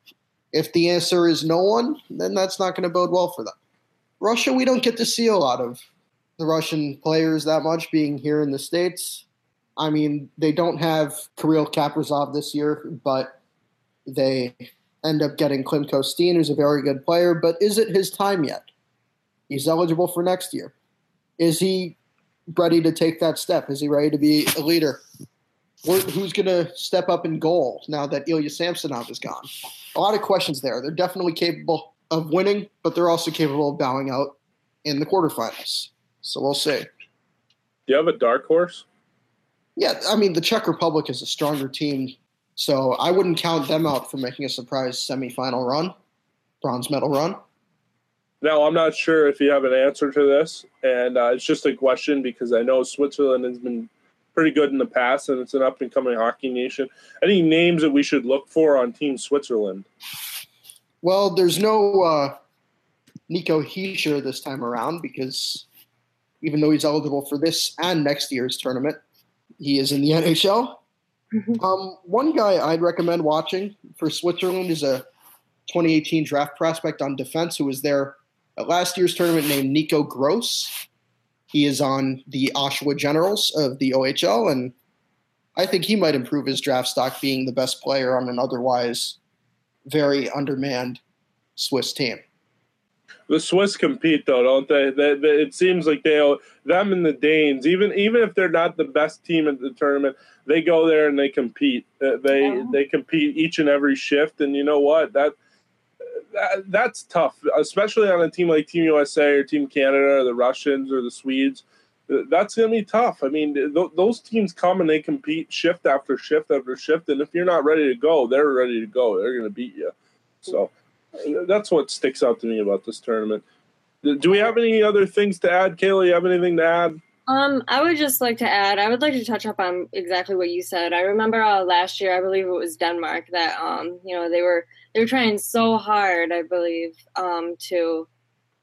if the answer is no one, then that's not going to bode well for them. Russia, we don't get to see a lot of the Russian players that much being here in the States. I mean, they don't have Kirill Kaprizov this year, but they end up getting Klim Kostin, who's a very good player, but is it his time yet? He's eligible for next year. Is he ready to take that step? Is he ready to be a leader? Who's going to step up in goal now that Ilya Samsonov is gone? A lot of questions there. They're definitely capable of winning, but they're also capable of bowing out in the quarterfinals. So we'll see. Do you have a dark horse? Yeah, I mean the Czech Republic is a stronger team, so I wouldn't count them out for making a surprise semifinal run, bronze medal run. Now, I'm not sure if you have an answer to this, and uh, it's just a question because I know Switzerland has been pretty good in the past, and it's an up and coming hockey nation. Any names that we should look for on Team Switzerland? Well, there's no uh, Nico Hischier this time around because even though he's eligible for this and next year's tournament, he is in the NHL. Um, one guy I'd recommend watching for Switzerland is a 2018 draft prospect on defense who was there at last year's tournament named Nico Gross. He is on the Oshawa Generals of the OHL, and I think he might improve his draft stock being the best player on an otherwise very undermanned Swiss team. The Swiss compete though, don't they? they, they it seems like they them and the Danes, even even if they're not the best team at the tournament, they go there and they compete. Uh, they yeah. they compete each and every shift, and you know what that that, that's tough, especially on a team like Team USA or Team Canada or the Russians or the Swedes. That's going to be tough. I mean, th- those teams come and they compete shift after shift after shift, and if you're not ready to go, they're ready to go. They're going to beat you. So that's what sticks out to me about this tournament. Do we have any other things to add, Kayla? You have anything to add? Um, I would just like to add. I would like to touch up on exactly what you said. I remember uh, last year, I believe it was Denmark that um, you know, they were they were trying so hard, I believe, um, to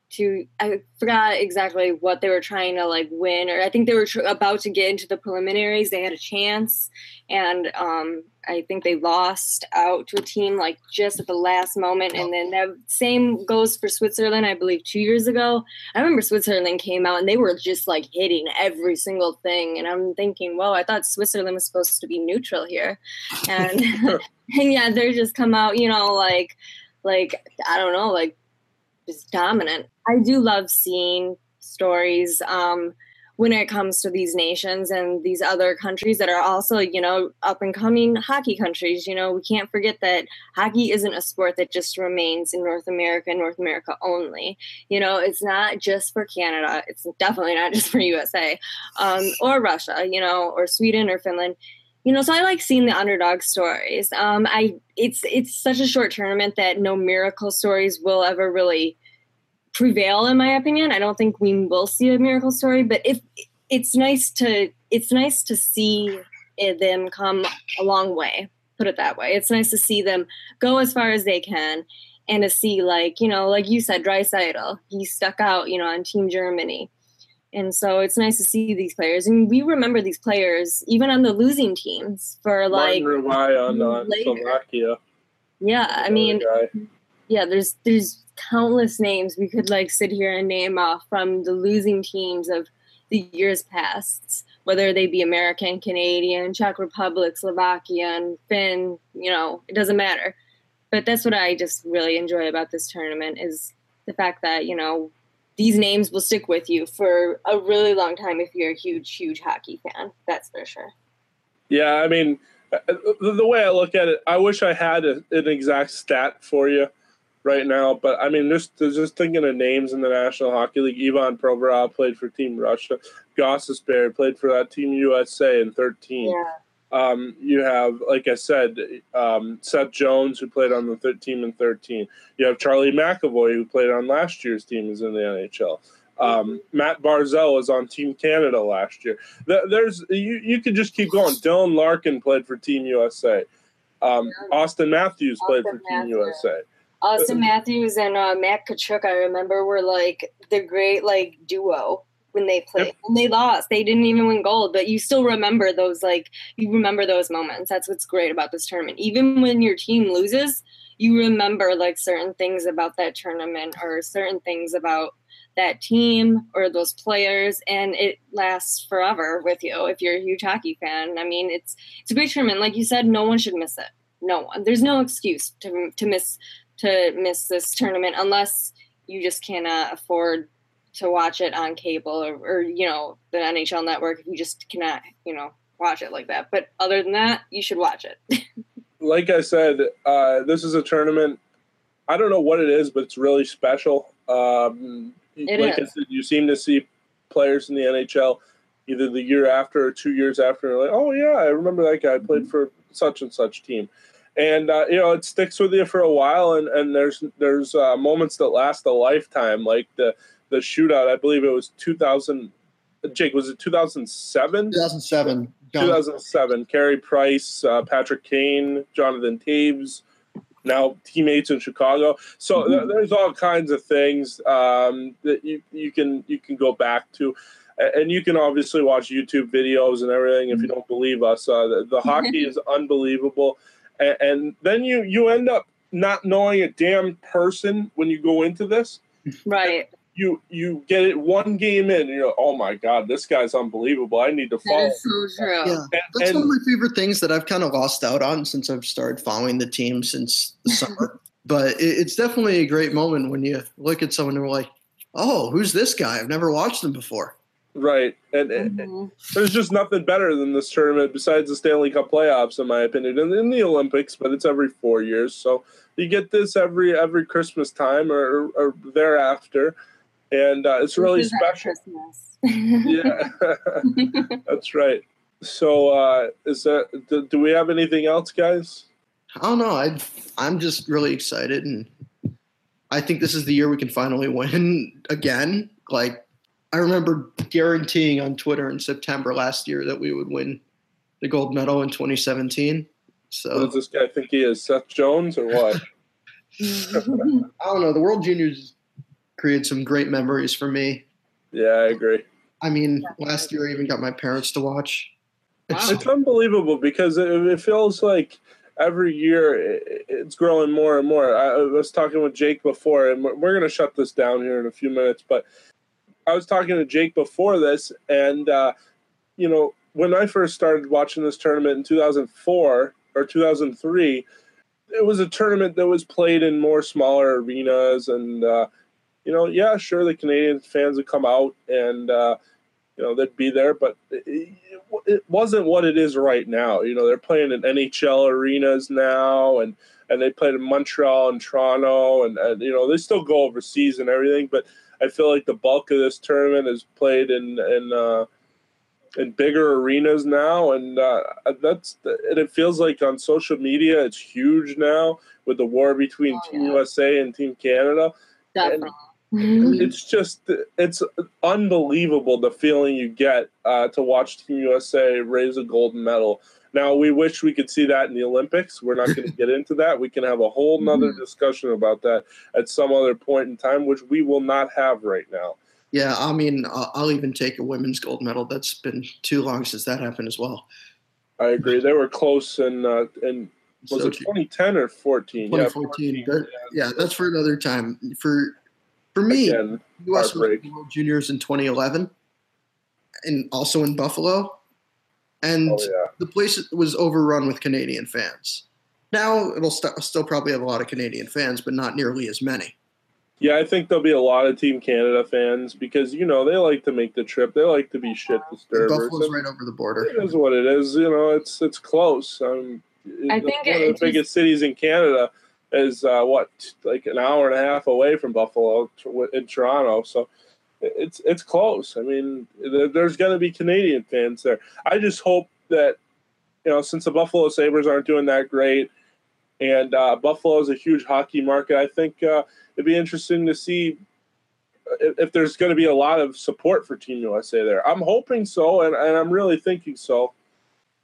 to I forgot exactly what they were trying to like win, or I think they were tr- about to get into the preliminaries. They had a chance, and um, I think they lost out to a team like just at the last moment. And then that same goes for Switzerland, I believe, two years ago. I remember Switzerland came out and they were just like hitting every single thing. And I'm thinking, whoa, I thought Switzerland was supposed to be neutral here. And, and yeah, they're just come out, you know, like, like, I don't know, like just dominant. I do love seeing stories. Um, when it comes to these nations and these other countries that are also, you know, up and coming hockey countries. You know, we can't forget that hockey isn't a sport that just remains in North America and North America only. You know, it's not just for Canada. It's definitely not just for USA um, or Russia, you know, or Sweden or Finland. You know, so I like seeing the underdog stories. Um, I it's it's such a short tournament that no miracle stories will ever really prevail in my opinion. I don't think we will see a miracle story but if it's nice to it's nice to see them come a long way put it that way. It's nice to see them go as far as they can and to see like you know like you said Draisaitl, he stuck out you know on team germany. And so it's nice to see these players. And we remember these players even on the losing teams for like Martin on uh, Slovakia. Yeah i mean yeah there's there's countless names we could like sit here and name off from the losing teams of the years past, whether they be American, Canadian, Czech Republic, Slovakian, Finn, you know, it doesn't matter. But that's what I just really enjoy about this tournament is the fact that, you know, these names will stick with you for a really long time if you're a huge, huge hockey fan. That's for sure. Yeah, I mean, uh, the way I look at it, I wish I had a, an exact stat for you right now. But I mean, just just thinking of names in the National Hockey League, Ivan Provorov played for Team Russia. Gostisbehere played for that Team USA in 13. Yeah. Um, you have, like I said, um, Seth Jones, who played on the third team in 13. You have Charlie McAvoy, who played on last year's team, is in the NHL. Um. Matt Barzal was on Team Canada last year. There's you, you could just keep going. Dylan Larkin played for Team USA. Um, Auston Matthews played for Team USA. Auston Matthews and uh, Matt Tkachuk, I remember, were like the great like duo when they played. Yep. And they lost. They didn't even win gold, but you still remember those like you remember those moments. That's what's great about this tournament. Even when your team loses, you remember like certain things about that tournament or certain things about that team or those players and it lasts forever with you if you're a huge hockey fan. I mean, it's it's a great tournament. Like you said, no one should miss it. No one. There's no excuse to to miss to miss this tournament unless you just cannot afford to watch it on cable or, or, you know the NHL network. You just cannot you know watch it like that. But other than that, you should watch it. like I said, uh, this is a tournament. I don't know what it is, but it's really special. Um, it like is. I said, you seem to see players in the NHL either the year after or two years after. And like, oh yeah, I remember that guy played for such and such team, and uh, you know it sticks with you for a while. And, and there's there's uh, moments that last a lifetime, like the the shootout. I believe it was 2000. Jake, was it 2007? 2007. 2007. Carey Price, uh, Patrick Kane, Jonathan Toews, now teammates in Chicago. So mm-hmm. th- there's all kinds of things um, that you, you can you can go back to, and you can obviously watch YouTube videos and everything if you mm-hmm. don't believe us. Uh, the, the hockey is unbelievable, and, and then you you end up not knowing a damn person when you go into this. Right you you get it one game in, and you're like, oh my god, this guy's unbelievable. I need to follow. That is so true. Yeah, and, that's and, one of my favorite things that I've kind of lost out on since I've started following the team since the summer. but it, it's definitely a great moment when you look at someone and you're like, oh, who's this guy? I've never watched him before. Right, and, mm-hmm. and, there's just nothing better than this tournament besides the Stanley Cup playoffs, in my opinion, and in the Olympics. But it's every four years, so you get this every every Christmas time or, or thereafter and uh, it's really special. yeah, that's right. So, uh, is that do, do, we have anything else, guys? I don't know. I I'm just really excited, and I think this is the year we can finally win again. Like I remember guaranteeing on Twitter in September last year that we would win the gold medal in 2017. So what does this guy think he is, Seth Jones, or what? I don't know. The World Juniors created some great memories for me. Yeah, I agree. I mean, last year I even got my parents to watch. Wow. It's unbelievable because it, it, feels like every year it's growing more and more. I was talking with Jake before, and we're, we're going to shut this down here in a few minutes. But I was talking to Jake before this, and uh, you know, when I first started watching this tournament in 2004 or 2003, it was a tournament that was played in more smaller arenas and. Uh, you know, yeah, sure, the Canadian fans would come out and uh, you know they'd be there, but it, it, wasn't what it is right now. You know, they're playing in NHL arenas now, and and they played in Montreal and Toronto, and, and you know they still go overseas and everything, but I feel like the bulk of this tournament is played in in uh, in bigger arenas now, and uh, that's and it feels like on social media it's huge now with the war between oh, Team yeah. USA and Team Canada. Definitely. And. It's just it's unbelievable the feeling you get uh, to watch Team USA raise a gold medal. Now we wish we could see that in the Olympics. We're not going to get into that. We can have a whole nother mm-hmm. discussion about that at some other point in time, which we will not have right now. Yeah, I mean, I'll even take a women's gold medal. That's been too long since that happened as well. I agree. They were close in uh, in was so it 2010 or 14? 2014. Yeah, 14. That, yeah, that's for another time. For for me, Again, U.S. World Juniors in 2011, and also in Buffalo, and oh, yeah. the place was overrun with Canadian fans. Now it'll st- still probably have a lot of Canadian fans, but not nearly as many. Yeah, I think there'll be a lot of Team Canada fans because you know they like to make the trip. They like to be shit disturbers. Buffalo's right over the border. It is what it is. You know, it's it's close. Um, I think one of the biggest cities in Canada is uh, what like an hour and a half away from Buffalo in Toronto. So it's it's close. I mean, there's going to be Canadian fans there. I just hope that you know since the Buffalo Sabres aren't doing that great, and uh, Buffalo is a huge hockey market. I think uh, it'd be interesting to see if, if there's going to be a lot of support for Team USA there. I'm hoping so, and, and I'm really thinking so.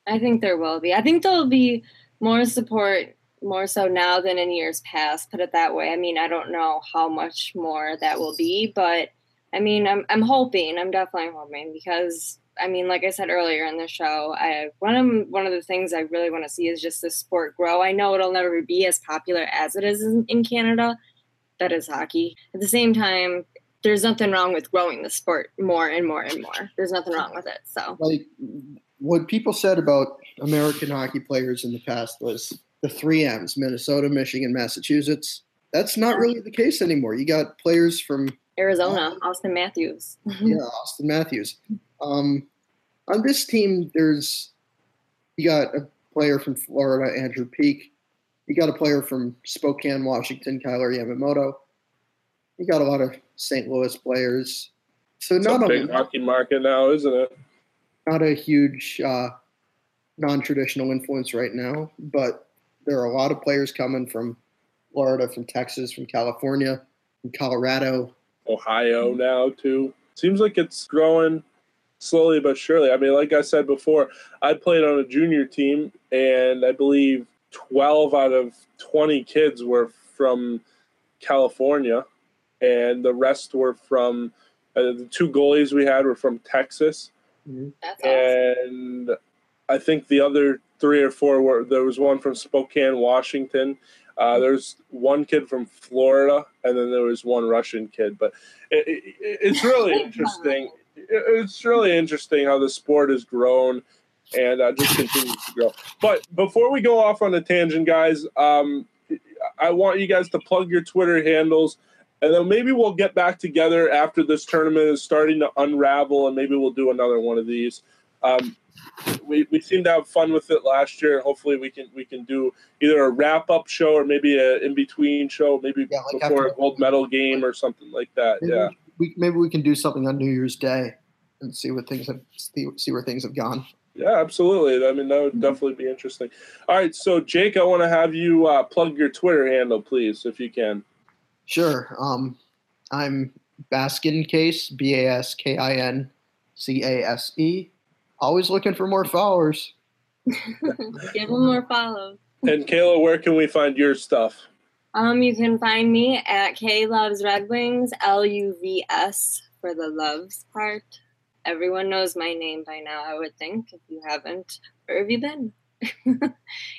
I think there will be. I think there'll be more support more so now than in years past put it that way i mean i don't know how much more that will be but i mean i'm, I'm hoping i'm definitely hoping because i mean like i said earlier in the show i one of one of the things i really want to see is just the sport grow. I know it'll never be as popular as it is in, in canada that is hockey. At the same time there's nothing wrong with growing the sport more and more and more. There's nothing wrong with it so. Like what people said about american hockey players in the past was the three M's Minnesota, Michigan, Massachusetts. That's not really the case anymore. You got players from Arizona, uh, Auston Matthews. yeah, Auston Matthews. Um, on this team, there's you got a player from Florida, Andrew Peeke. You got a player from Spokane, Washington, Kailer Yamamoto. You got a lot of St. Louis players. So it's not a big hockey market now, isn't it? not a huge uh, non-traditional influence right now, but there are a lot of players coming from Florida, from Texas, from California, from Colorado, Ohio now too. Seems like it's growing slowly but surely. I mean, like I said before, I played on a junior team, and I believe 12 out of 20 kids were from California, and the rest were from uh, the two goalies we had were from Texas. Mm-hmm. That's awesome. And I think the other three or four were there was one from Spokane, Washington. Uh, there's one kid from Florida, and then there was one Russian kid. But it, it, it's really interesting. It's really interesting how the sport has grown and uh, just continues to grow. But before we go off on a tangent, guys, um, I want you guys to plug your Twitter handles, and then maybe we'll get back together after this tournament is starting to unravel, and maybe we'll do another one of these. Um, we, we seemed to have fun with it last year. Hopefully, we can we can do either a wrap up show or maybe a in between show, maybe yeah, like before a gold medal game or something like that. Maybe yeah, we, maybe we can do something on New Year's Day and see what things have see, see where things have gone. Yeah, absolutely. I mean, that would mm-hmm. definitely be interesting. All right, so Jake, I want to have you uh, plug your Twitter handle, please, if you can. Sure. Um, I'm Baskin Case, B A S K I N C A S E always looking for more followers. Give them more follows. And Kayla, where can we find your stuff? Um, you can find me at K Loves Red Wings, L U V S for the loves part. Everyone knows my name by now, I would think. If you haven't, where have you been?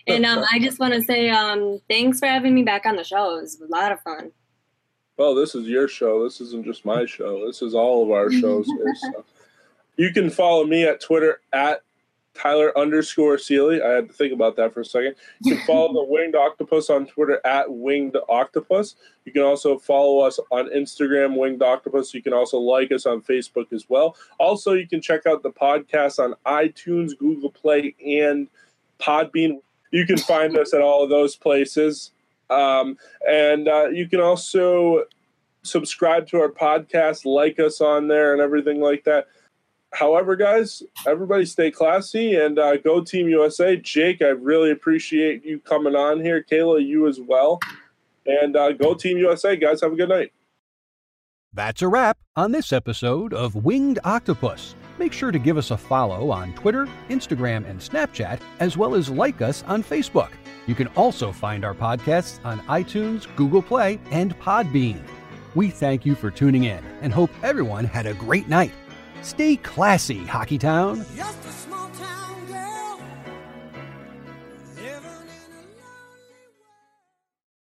and um, I just want to say um, thanks for having me back on the show. It was a lot of fun. Well, this is your show. This isn't just my show. This is all of our shows here. So. You can follow me at Twitter at Tyler underscore Seely. I had to think about that for a second. You can follow the Winged Octopus on Twitter at Winged Octopus. You can also follow us on Instagram, Winged Octopus. You can also like us on Facebook as well. Also, you can check out the podcast on iTunes, Google Play, and Podbean. You can find us at all of those places. Um, and uh, you can also subscribe to our podcast, like us on there, and everything like that. However, guys, everybody stay classy and uh, go Team USA. Jake, I really appreciate you coming on here. Kayla, you as well. And uh, go Team USA, guys. Have a good night. That's a wrap on this episode of Winged Octopus. Make sure to give us a follow on Twitter, Instagram, and Snapchat, as well as like us on Facebook. You can also find our podcasts on iTunes, Google Play, and Podbean. We thank you for tuning in and hope everyone had a great night. Stay classy, Hockey Town.